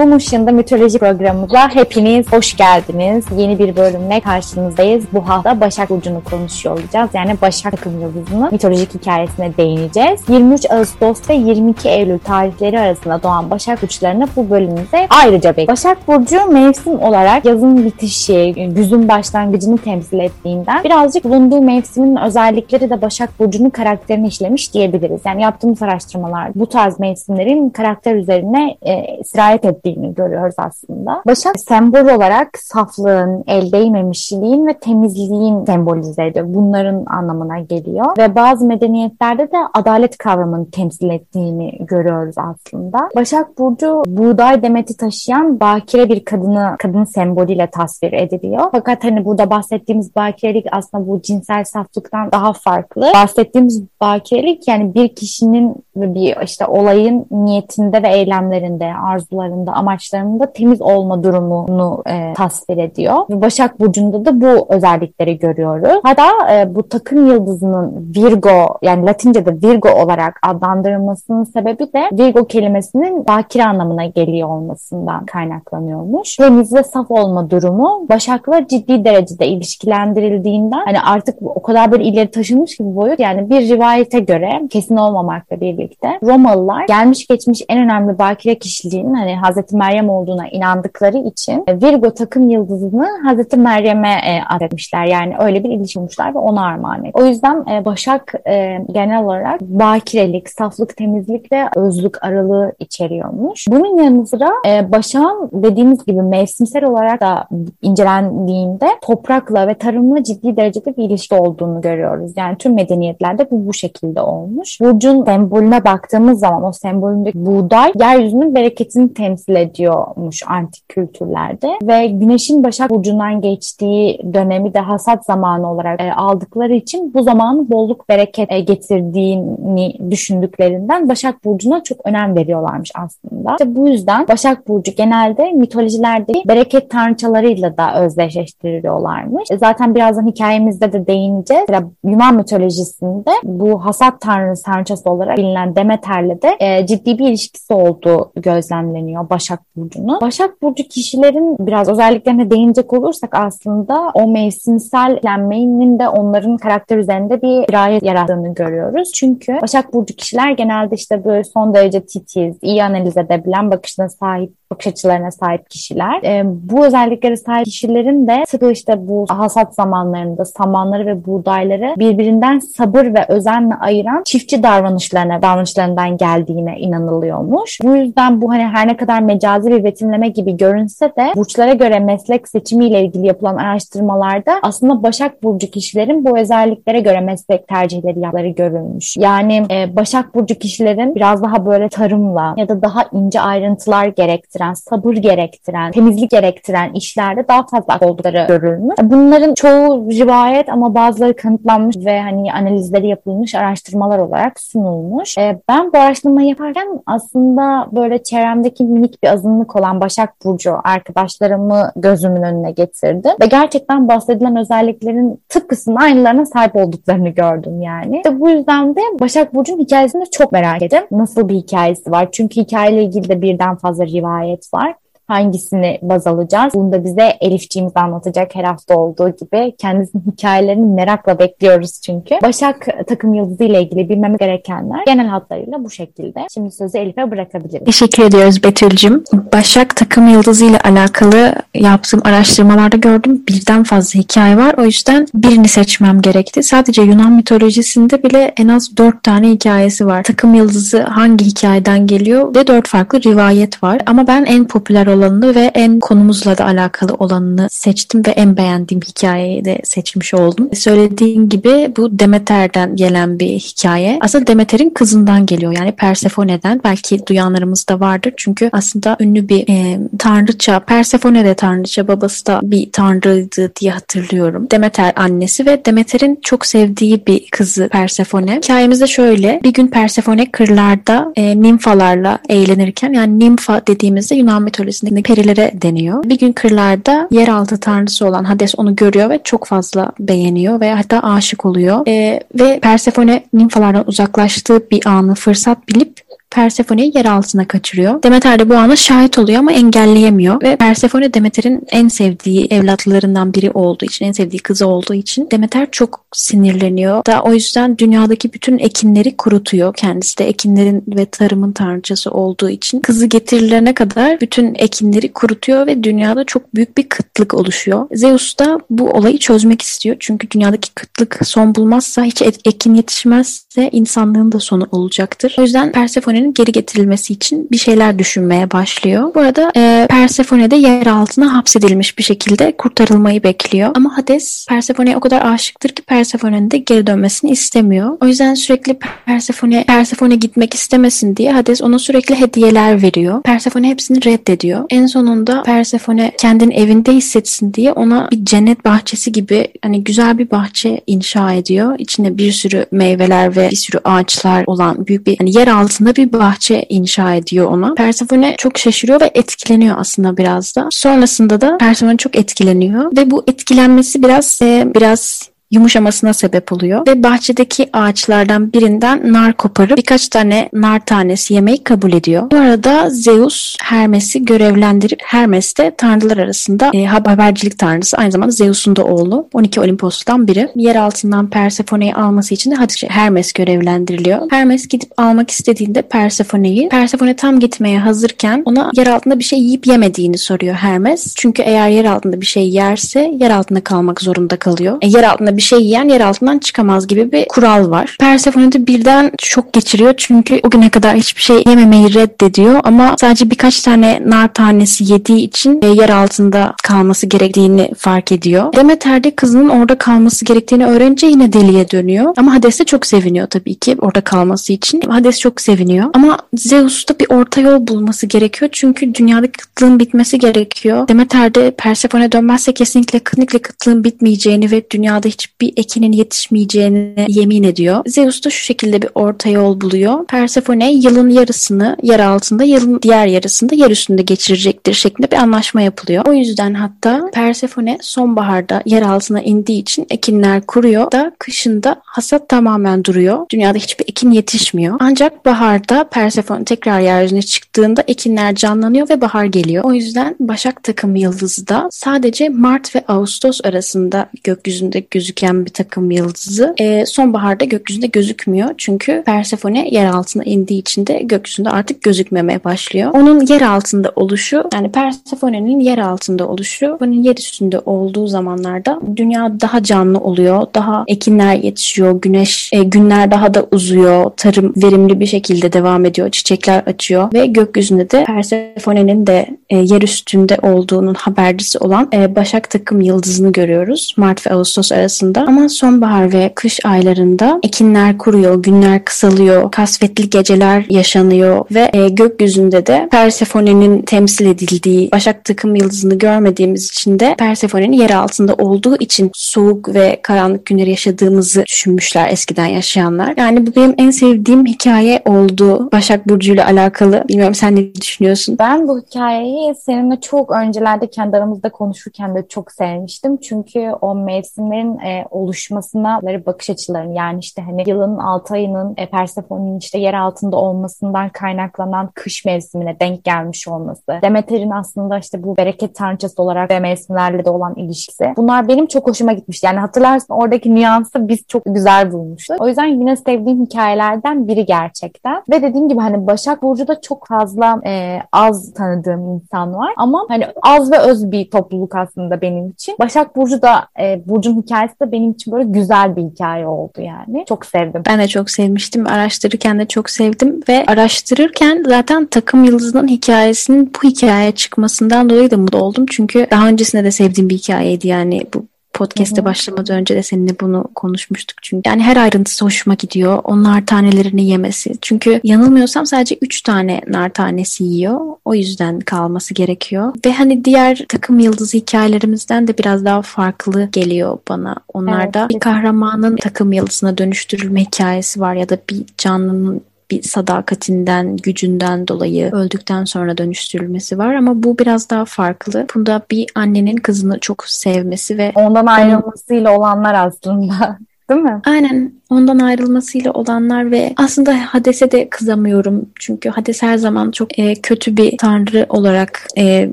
Bu Muşya'nda mitoloji programımıza hepiniz hoş geldiniz. Yeni bir bölümle karşınızdayız. Bu hafta Başak Burcu'nu konuşuyor olacağız. Yani Başak takım yıldızının mitolojik hikayesine değineceğiz. 23 Ağustos ve 22 Eylül tarihleri arasında doğan Başak Burçlarını bu bölümümüzde ayrıca bekliyoruz. Başak Burcu mevsim olarak yazın bitişi, güzün başlangıcını temsil ettiğinden birazcık bulunduğu mevsimin özellikleri de Başak Burcu'nun karakterini işlemiş diyebiliriz. Yani yaptığımız araştırmalar bu tarz mevsimlerin karakter üzerine e, sirayet ettiğini görüyoruz aslında. Başak sembol olarak saflığın, el değmemişliğin ve temizliğin sembolize ediyor. Bunların anlamına geliyor. Ve bazı medeniyetlerde de adalet kavramını temsil ettiğini görüyoruz aslında. Başak Burcu buğday demeti taşıyan bakire bir kadını, kadın sembolüyle tasvir ediliyor. Fakat hani burada bahsettiğimiz bakirelik aslında bu cinsel saflıktan daha farklı. Bahsettiğimiz bakirelik yani bir kişinin bir işte olayın niyetinde ve eylemlerinde, arzularında, amaçlarında temiz olma durumunu e, tasvir ediyor. Başak Burcu'nda da bu özellikleri görüyoruz. Hatta e, bu takım yıldızının Virgo yani Latince'de Virgo olarak adlandırılmasının sebebi de Virgo kelimesinin bakire anlamına geliyor olmasından kaynaklanıyormuş. Temiz ve saf olma durumu Başak'la ciddi derecede ilişkilendirildiğinden hani artık o kadar bir ileri taşınmış gibi boyut yani bir rivayete göre kesin olmamakla birlikte Romalılar gelmiş geçmiş en önemli bakire kişiliğinin hani Hazreti Meryem olduğuna inandıkları için Virgo takım yıldızını Hazreti Meryem'e e, adetmişler. Yani öyle bir ilişki ve ona armağan etmiş. O yüzden e, Başak e, genel olarak bakirelik, saflık, temizlik ve özlük aralığı içeriyormuş. Bunun yanı sıra e, Başak'ın dediğimiz gibi mevsimsel olarak da incelendiğinde toprakla ve tarımla ciddi derecede bir ilişki olduğunu görüyoruz. Yani tüm medeniyetlerde bu bu şekilde olmuş. Burcun sembolüne baktığımız zaman o sembolündeki buğday yeryüzünün bereketini temsil ediyormuş antik kültürlerde ve güneşin Başak Burcu'ndan geçtiği dönemi de hasat zamanı olarak e, aldıkları için bu zamanın bolluk bereket e, getirdiğini düşündüklerinden Başak Burcu'na çok önem veriyorlarmış aslında. İşte bu yüzden Başak Burcu genelde mitolojilerde bereket tanrıçalarıyla da özdeşleştiriliyorlarmış. E, zaten birazdan hikayemizde de değineceğiz. Yunan mitolojisinde bu hasat tanrısı tanrıçası olarak bilinen Demeter'le de e, ciddi bir ilişkisi olduğu gözlemleniyor Başak Burcu'nun. Başak Burcu kişilerin biraz özelliklerine değinecek olursak aslında o mevsimsellenmenin de onların karakter üzerinde bir dirayet yarattığını görüyoruz. Çünkü Başak Burcu kişiler genelde işte böyle son derece titiz, iyi analiz edebilen bakışına sahip bakış açılarına sahip kişiler. E, bu özelliklere sahip kişilerin de tıpkı işte bu hasat zamanlarında samanları ve buğdayları birbirinden sabır ve özenle ayıran çiftçi davranışlarına, davranışlarından geldiğine inanılıyormuş. Bu yüzden bu hani her ne kadar mecazi bir betimleme gibi görünse de burçlara göre meslek seçimiyle ilgili yapılan araştırmalarda aslında Başak Burcu kişilerin bu özelliklere göre meslek tercihleri yapları görülmüş. Yani e, Başak Burcu kişilerin biraz daha böyle tarımla ya da daha ince ayrıntılar gerektiren gerektiren, sabır gerektiren, temizlik gerektiren işlerde daha fazla oldukları görülmüş. Bunların çoğu rivayet ama bazıları kanıtlanmış ve hani analizleri yapılmış araştırmalar olarak sunulmuş. Ee, ben bu araştırmayı yaparken aslında böyle çevremdeki minik bir azınlık olan Başak Burcu arkadaşlarımı gözümün önüne getirdim. Ve gerçekten bahsedilen özelliklerin tıpkısının aynılarına sahip olduklarını gördüm yani. İşte bu yüzden de Başak Burcu'nun hikayesini çok merak ettim. Nasıl bir hikayesi var? Çünkü hikayeyle ilgili de birden fazla rivayet ayet var hangisini baz alacağız? Bunu da bize Elifciğimiz anlatacak her hafta olduğu gibi. Kendisinin hikayelerini merakla bekliyoruz çünkü. Başak takım yıldızı ile ilgili bilmemiz gerekenler genel hatlarıyla bu şekilde. Şimdi sözü Elif'e bırakabilirim. Teşekkür ediyoruz Betül'cüm. Başak takım yıldızı ile alakalı yaptığım araştırmalarda gördüm birden fazla hikaye var. O yüzden birini seçmem gerekti. Sadece Yunan mitolojisinde bile en az dört tane hikayesi var. Takım yıldızı hangi hikayeden geliyor ve dört farklı rivayet var. Ama ben en popüler olan olanını ve en konumuzla da alakalı olanını seçtim ve en beğendiğim hikayeyi de seçmiş oldum. Söylediğin gibi bu Demeter'den gelen bir hikaye. Aslında Demeter'in kızından geliyor yani Persephone'den. Belki duyanlarımız da vardır çünkü aslında ünlü bir e, tanrıça. Persefone de tanrıça, babası da bir tanrıydı diye hatırlıyorum. Demeter annesi ve Demeter'in çok sevdiği bir kızı Persefone. Hikayemizde şöyle. Bir gün Persefone kırlarda e, nimfalarla eğlenirken yani nimfa dediğimizde Yunan mitolojisinde içindeki perilere deniyor. Bir gün kırlarda yeraltı tanrısı olan Hades onu görüyor ve çok fazla beğeniyor ve hatta aşık oluyor. E, ve Persefone nimfalardan uzaklaştığı bir anı fırsat bilip Persephone'yi yer altına kaçırıyor. Demeter de bu ana şahit oluyor ama engelleyemiyor ve Persephone Demeter'in en sevdiği evlatlarından biri olduğu için, en sevdiği kızı olduğu için Demeter çok sinirleniyor. Da o yüzden dünyadaki bütün ekinleri kurutuyor. Kendisi de ekinlerin ve tarımın tanrıçası olduğu için kızı getirilene kadar bütün ekinleri kurutuyor ve dünyada çok büyük bir kıtlık oluşuyor. Zeus da bu olayı çözmek istiyor. Çünkü dünyadaki kıtlık son bulmazsa, hiç ekin yetişmezse insanlığın da sonu olacaktır. O yüzden Persephone'nin geri getirilmesi için bir şeyler düşünmeye başlıyor. Bu arada e, Persephone de yer altına hapsedilmiş bir şekilde kurtarılmayı bekliyor. Ama Hades Persephone'ye o kadar aşıktır ki Persephone'nin de geri dönmesini istemiyor. O yüzden sürekli Persephone, Persephone gitmek istemesin diye Hades ona sürekli hediyeler veriyor. Persephone hepsini reddediyor. En sonunda Persephone kendini evinde hissetsin diye ona bir cennet bahçesi gibi hani güzel bir bahçe inşa ediyor. İçinde bir sürü meyveler ve bir sürü ağaçlar olan büyük bir hani yer altında bir bahçe inşa ediyor ona. Persephone çok şaşırıyor ve etkileniyor aslında biraz da. Sonrasında da Persephone çok etkileniyor ve bu etkilenmesi biraz e, biraz yumuşamasına sebep oluyor ve bahçedeki ağaçlardan birinden nar koparıp birkaç tane nar tanesi yemeyi kabul ediyor. Bu arada Zeus Hermes'i görevlendirip Hermes de tanrılar arasında e, habercilik tanrısı aynı zamanda Zeus'un da oğlu 12 Olimpos'tan biri. Yer altından Persephone'yi alması için de hadi Hermes görevlendiriliyor. Hermes gidip almak istediğinde Persephone'yi Persephone tam gitmeye hazırken ona yer altında bir şey yiyip yemediğini soruyor Hermes. Çünkü eğer yer altında bir şey yerse yer altında kalmak zorunda kalıyor. E, yer altında bir şey yiyen yer altından çıkamaz gibi bir kural var. Persephone de birden şok geçiriyor çünkü o güne kadar hiçbir şey yememeyi reddediyor ama sadece birkaç tane nar tanesi yediği için e, yer altında kalması gerektiğini fark ediyor. Demeter de kızının orada kalması gerektiğini öğrenince yine deliye dönüyor. Ama Hades de çok seviniyor tabii ki orada kalması için. Hades çok seviniyor. Ama Zeus'ta bir orta yol bulması gerekiyor. Çünkü dünyadaki kıtlığın bitmesi gerekiyor. Demeter de Persephone dönmezse kesinlikle kesinlikle kıtlığın bitmeyeceğini ve dünyada hiç bir ekinin yetişmeyeceğine yemin ediyor. Zeus da şu şekilde bir orta yol buluyor. Persephone yılın yarısını yer altında, yılın diğer yarısında yer üstünde geçirecektir şeklinde bir anlaşma yapılıyor. O yüzden hatta Persephone sonbaharda yer altına indiği için ekinler kuruyor da kışında hasat tamamen duruyor. Dünyada hiçbir ekin yetişmiyor. Ancak baharda Persephone tekrar yeryüzüne çıktığında ekinler canlanıyor ve bahar geliyor. O yüzden Başak takımı yıldızı da sadece Mart ve Ağustos arasında gökyüzünde gözüküyor gözüken bir takım yıldızı e, sonbaharda gökyüzünde gözükmüyor. Çünkü Persephone yer altına indiği için de gökyüzünde artık gözükmemeye başlıyor. Onun yer altında oluşu yani Persephone'nin yer altında oluşu bunun yer üstünde olduğu zamanlarda dünya daha canlı oluyor. Daha ekinler yetişiyor. Güneş e, günler daha da uzuyor. Tarım verimli bir şekilde devam ediyor. Çiçekler açıyor ve gökyüzünde de Persephone'nin de e, yer üstünde olduğunun habercisi olan e, Başak takım yıldızını görüyoruz. Mart ve Ağustos arasında aslında ama sonbahar ve kış aylarında ekinler kuruyor, günler kısalıyor, kasvetli geceler yaşanıyor ve e, gökyüzünde de Persephone'nin temsil edildiği Başak takım yıldızını görmediğimiz için de Persephone'nin yer altında olduğu için soğuk ve karanlık günler yaşadığımızı düşünmüşler eskiden yaşayanlar. Yani bu benim en sevdiğim hikaye oldu Başak Burcu ile alakalı. Bilmiyorum sen ne düşünüyorsun? Ben bu hikayeyi seninle çok öncelerde kendi aramızda konuşurken de çok sevmiştim. Çünkü o mevsimlerin e, oluşmasına bakış açılarını yani işte hani yılın 6 ayının e, Persephone'nin işte yer altında olmasından kaynaklanan kış mevsimine denk gelmiş olması. Demeter'in aslında işte bu bereket tanrıçası olarak ve mevsimlerle de olan ilişkisi. Bunlar benim çok hoşuma gitmiş. Yani hatırlarsın oradaki nüansı biz çok güzel bulmuştuk. O yüzden yine sevdiğim hikayelerden biri gerçekten. Ve dediğim gibi hani Başak Burcu'da çok fazla e, az tanıdığım insan var. Ama hani az ve öz bir topluluk aslında benim için. Başak Burcu da e, Burcu'nun hikayesi de benim için böyle güzel bir hikaye oldu yani. Çok sevdim. Ben de çok sevmiştim. Araştırırken de çok sevdim ve araştırırken zaten takım yıldızının hikayesinin bu hikayeye çıkmasından dolayı da mutlu oldum. Çünkü daha öncesinde de sevdiğim bir hikayeydi yani bu podcast'e başlamadan önce de seninle bunu konuşmuştuk çünkü. Yani her ayrıntısı hoşuma gidiyor. O nar tanelerini yemesi. Çünkü yanılmıyorsam sadece 3 tane nar tanesi yiyor. O yüzden kalması gerekiyor. Ve hani diğer takım yıldızı hikayelerimizden de biraz daha farklı geliyor bana. Onlarda evet. bir kahramanın takım yıldızına dönüştürülme hikayesi var ya da bir canlının bir sadakatinden, gücünden dolayı öldükten sonra dönüştürülmesi var ama bu biraz daha farklı. Bunda bir annenin kızını çok sevmesi ve ondan ayrılmasıyla olanlar aslında. Değil mi? Aynen ondan ayrılmasıyla olanlar ve aslında Hades'e de kızamıyorum. Çünkü Hades her zaman çok e, kötü bir tanrı olarak e,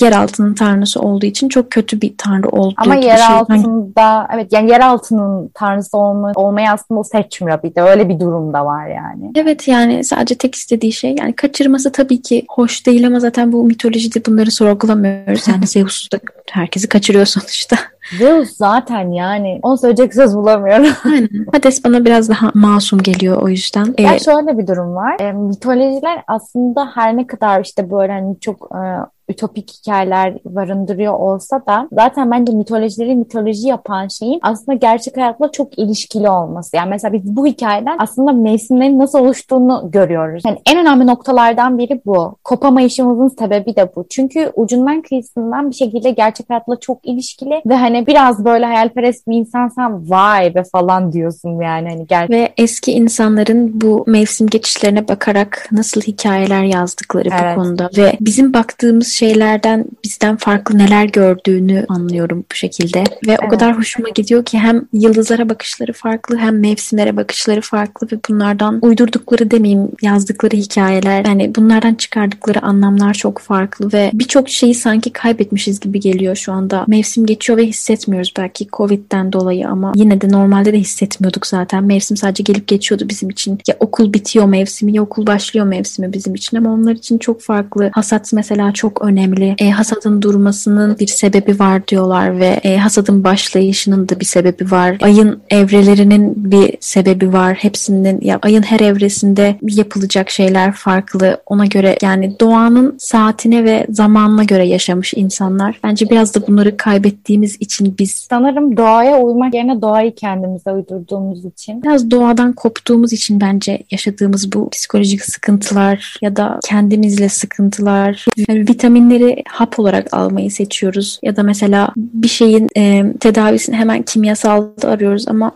yeraltının tanrısı olduğu için çok kötü bir tanrı olduğu Ama yer şey. altında evet yani yer altının tanrısı olma, olmayı aslında o seçmiyor bir de öyle bir durum da var yani. Evet yani sadece tek istediği şey yani kaçırması tabii ki hoş değil ama zaten bu mitolojide bunları sorgulamıyoruz. Yani Zeus da herkesi kaçırıyor sonuçta. Zeus zaten yani onu söyleyecek söz bulamıyorum. Aynen. Hades bana biraz daha masum geliyor o yüzden. Ya Ee, şöyle bir durum var. E, mitolojiler aslında her ne kadar işte böyle hani çok e, ütopik hikayeler barındırıyor olsa da zaten bence mitolojileri mitoloji yapan şeyin aslında gerçek hayatla çok ilişkili olması. Yani mesela biz bu hikayeden aslında mevsimlerin nasıl oluştuğunu görüyoruz. Yani en önemli noktalardan biri bu. Kopamayışımızın sebebi de bu. Çünkü ucundan kıyısından bir şekilde gerçek hayatla çok ilişkili ve hani biraz böyle hayalperest bir insansan vay be falan diyorsun yani hani gerçek Ve eski insanların bu mevsim geçişlerine bakarak nasıl hikayeler yazdıkları Evet. bu konuda ve bizim baktığımız şeylerden bizden farklı neler gördüğünü anlıyorum bu şekilde. Ve o Evet. kadar hoşuma gidiyor ki hem yıldızlara bakışları farklı hem mevsimlere bakışları farklı ve bunlardan uydurdukları demeyeyim yazdıkları hikayeler yani bunlardan çıkardıkları anlamlar çok farklı ve birçok şeyi sanki kaybetmişiz gibi geliyor şu anda. Mevsim geçiyor ve hissetmiyoruz belki Covid'den dolayı ama yine de normalde de hissetmiyorduk zaten. Mevsim sadece gelip geçiyordu bizim için. Ya okul bitiyor mevsimi ya okul başlıyor mevsimi bizim için ama onlar için çok farklı. Hasat mesela çok önemli. E, hasadın durmasının bir sebebi var diyorlar ve e, hasadın başlayışının da bir sebebi var. Ayın evrelerinin bir sebebi var. Hepsinin ya ayın her evresinde yapılacak şeyler farklı. Ona göre yani doğanın saatine ve zamanına göre yaşamış insanlar. Bence biraz da bunları kaybettiğimiz için biz sanırım doğaya uymak yerine doğayı kendimize uydurduğumuz için. biraz doğadan koptuğumuz için bence yaşadığımız bu psikolojik sıkıntılar ya da kendimizle sıkıntılar yani vitaminleri hap olarak almayı seçiyoruz. Ya da mesela bir şeyin e, tedavisini hemen kimyasalda arıyoruz ama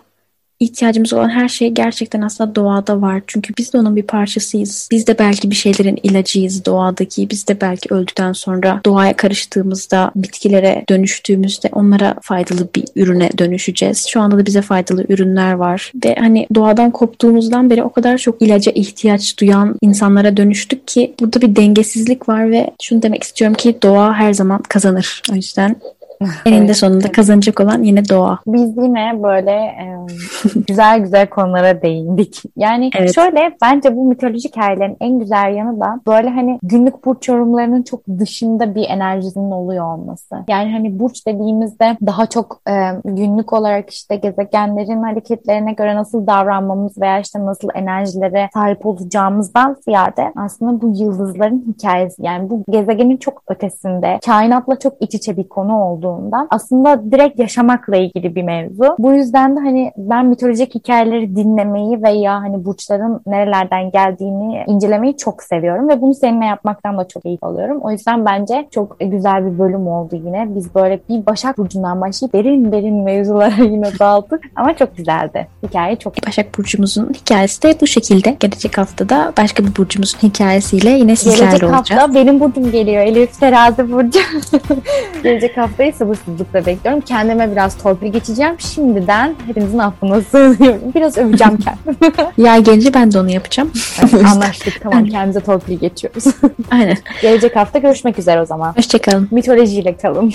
ihtiyacımız olan her şey gerçekten aslında doğada var. Çünkü biz de onun bir parçasıyız. Biz de belki bir şeylerin ilacıyız doğadaki. Biz de belki öldükten sonra doğaya karıştığımızda, bitkilere dönüştüğümüzde onlara faydalı bir ürüne dönüşeceğiz. Şu anda da bize faydalı ürünler var. Ve hani doğadan koptuğumuzdan beri o kadar çok ilaca ihtiyaç duyan insanlara dönüştük ki burada bir dengesizlik var ve şunu demek istiyorum ki doğa her zaman kazanır. O yüzden eninde Evet. sonunda kazanacak olan yine doğa. Biz yine böyle e, güzel güzel konulara değindik. Yani Evet. şöyle bence bu mitolojik hikayelerin en güzel yanı da böyle hani günlük burç yorumlarının çok dışında bir enerjisinin oluyor olması. Yani hani burç dediğimizde daha çok e, günlük olarak işte gezegenlerin hareketlerine göre nasıl davranmamız veya işte nasıl enerjilere sahip olacağımızdan ziyade aslında bu yıldızların hikayesi yani bu gezegenin çok ötesinde kainatla çok iç içe bir konu olduğundan aslında direkt yaşamakla ilgili bir mevzu. Bu yüzden de hani ben mitolojik hikayeleri dinlemeyi veya hani burçların nerelerden geldiğini incelemeyi çok seviyorum ve bunu seninle yapmaktan da çok keyif alıyorum. O yüzden bence çok güzel bir bölüm oldu yine. Biz böyle bir Başak Burcu'ndan başlayıp derin derin mevzulara yine daldık ama çok güzeldi. Hikaye çok Başak Burcumuzun hikayesi de bu şekilde. Gelecek haftada başka bir burcumuzun hikayesiyle yine sizlerle Gelecek olacağız. hafta benim burcum geliyor. Elif Terazi Burcu. Gelecek haftayı sabırsızlıkla bekliyorum. Kendime biraz torpil geçeceğim. Şimdiden hepinizin affına sığınıyorum. Biraz öveceğim kendimi. Yay gelince ben de onu yapacağım. Yüzden- Anlaştık. Tamam kendimize torpil geçiyoruz. Aynen. Gelecek hafta görüşmek üzere o zaman. Hoşçakalın. Mitolojiyle kalın.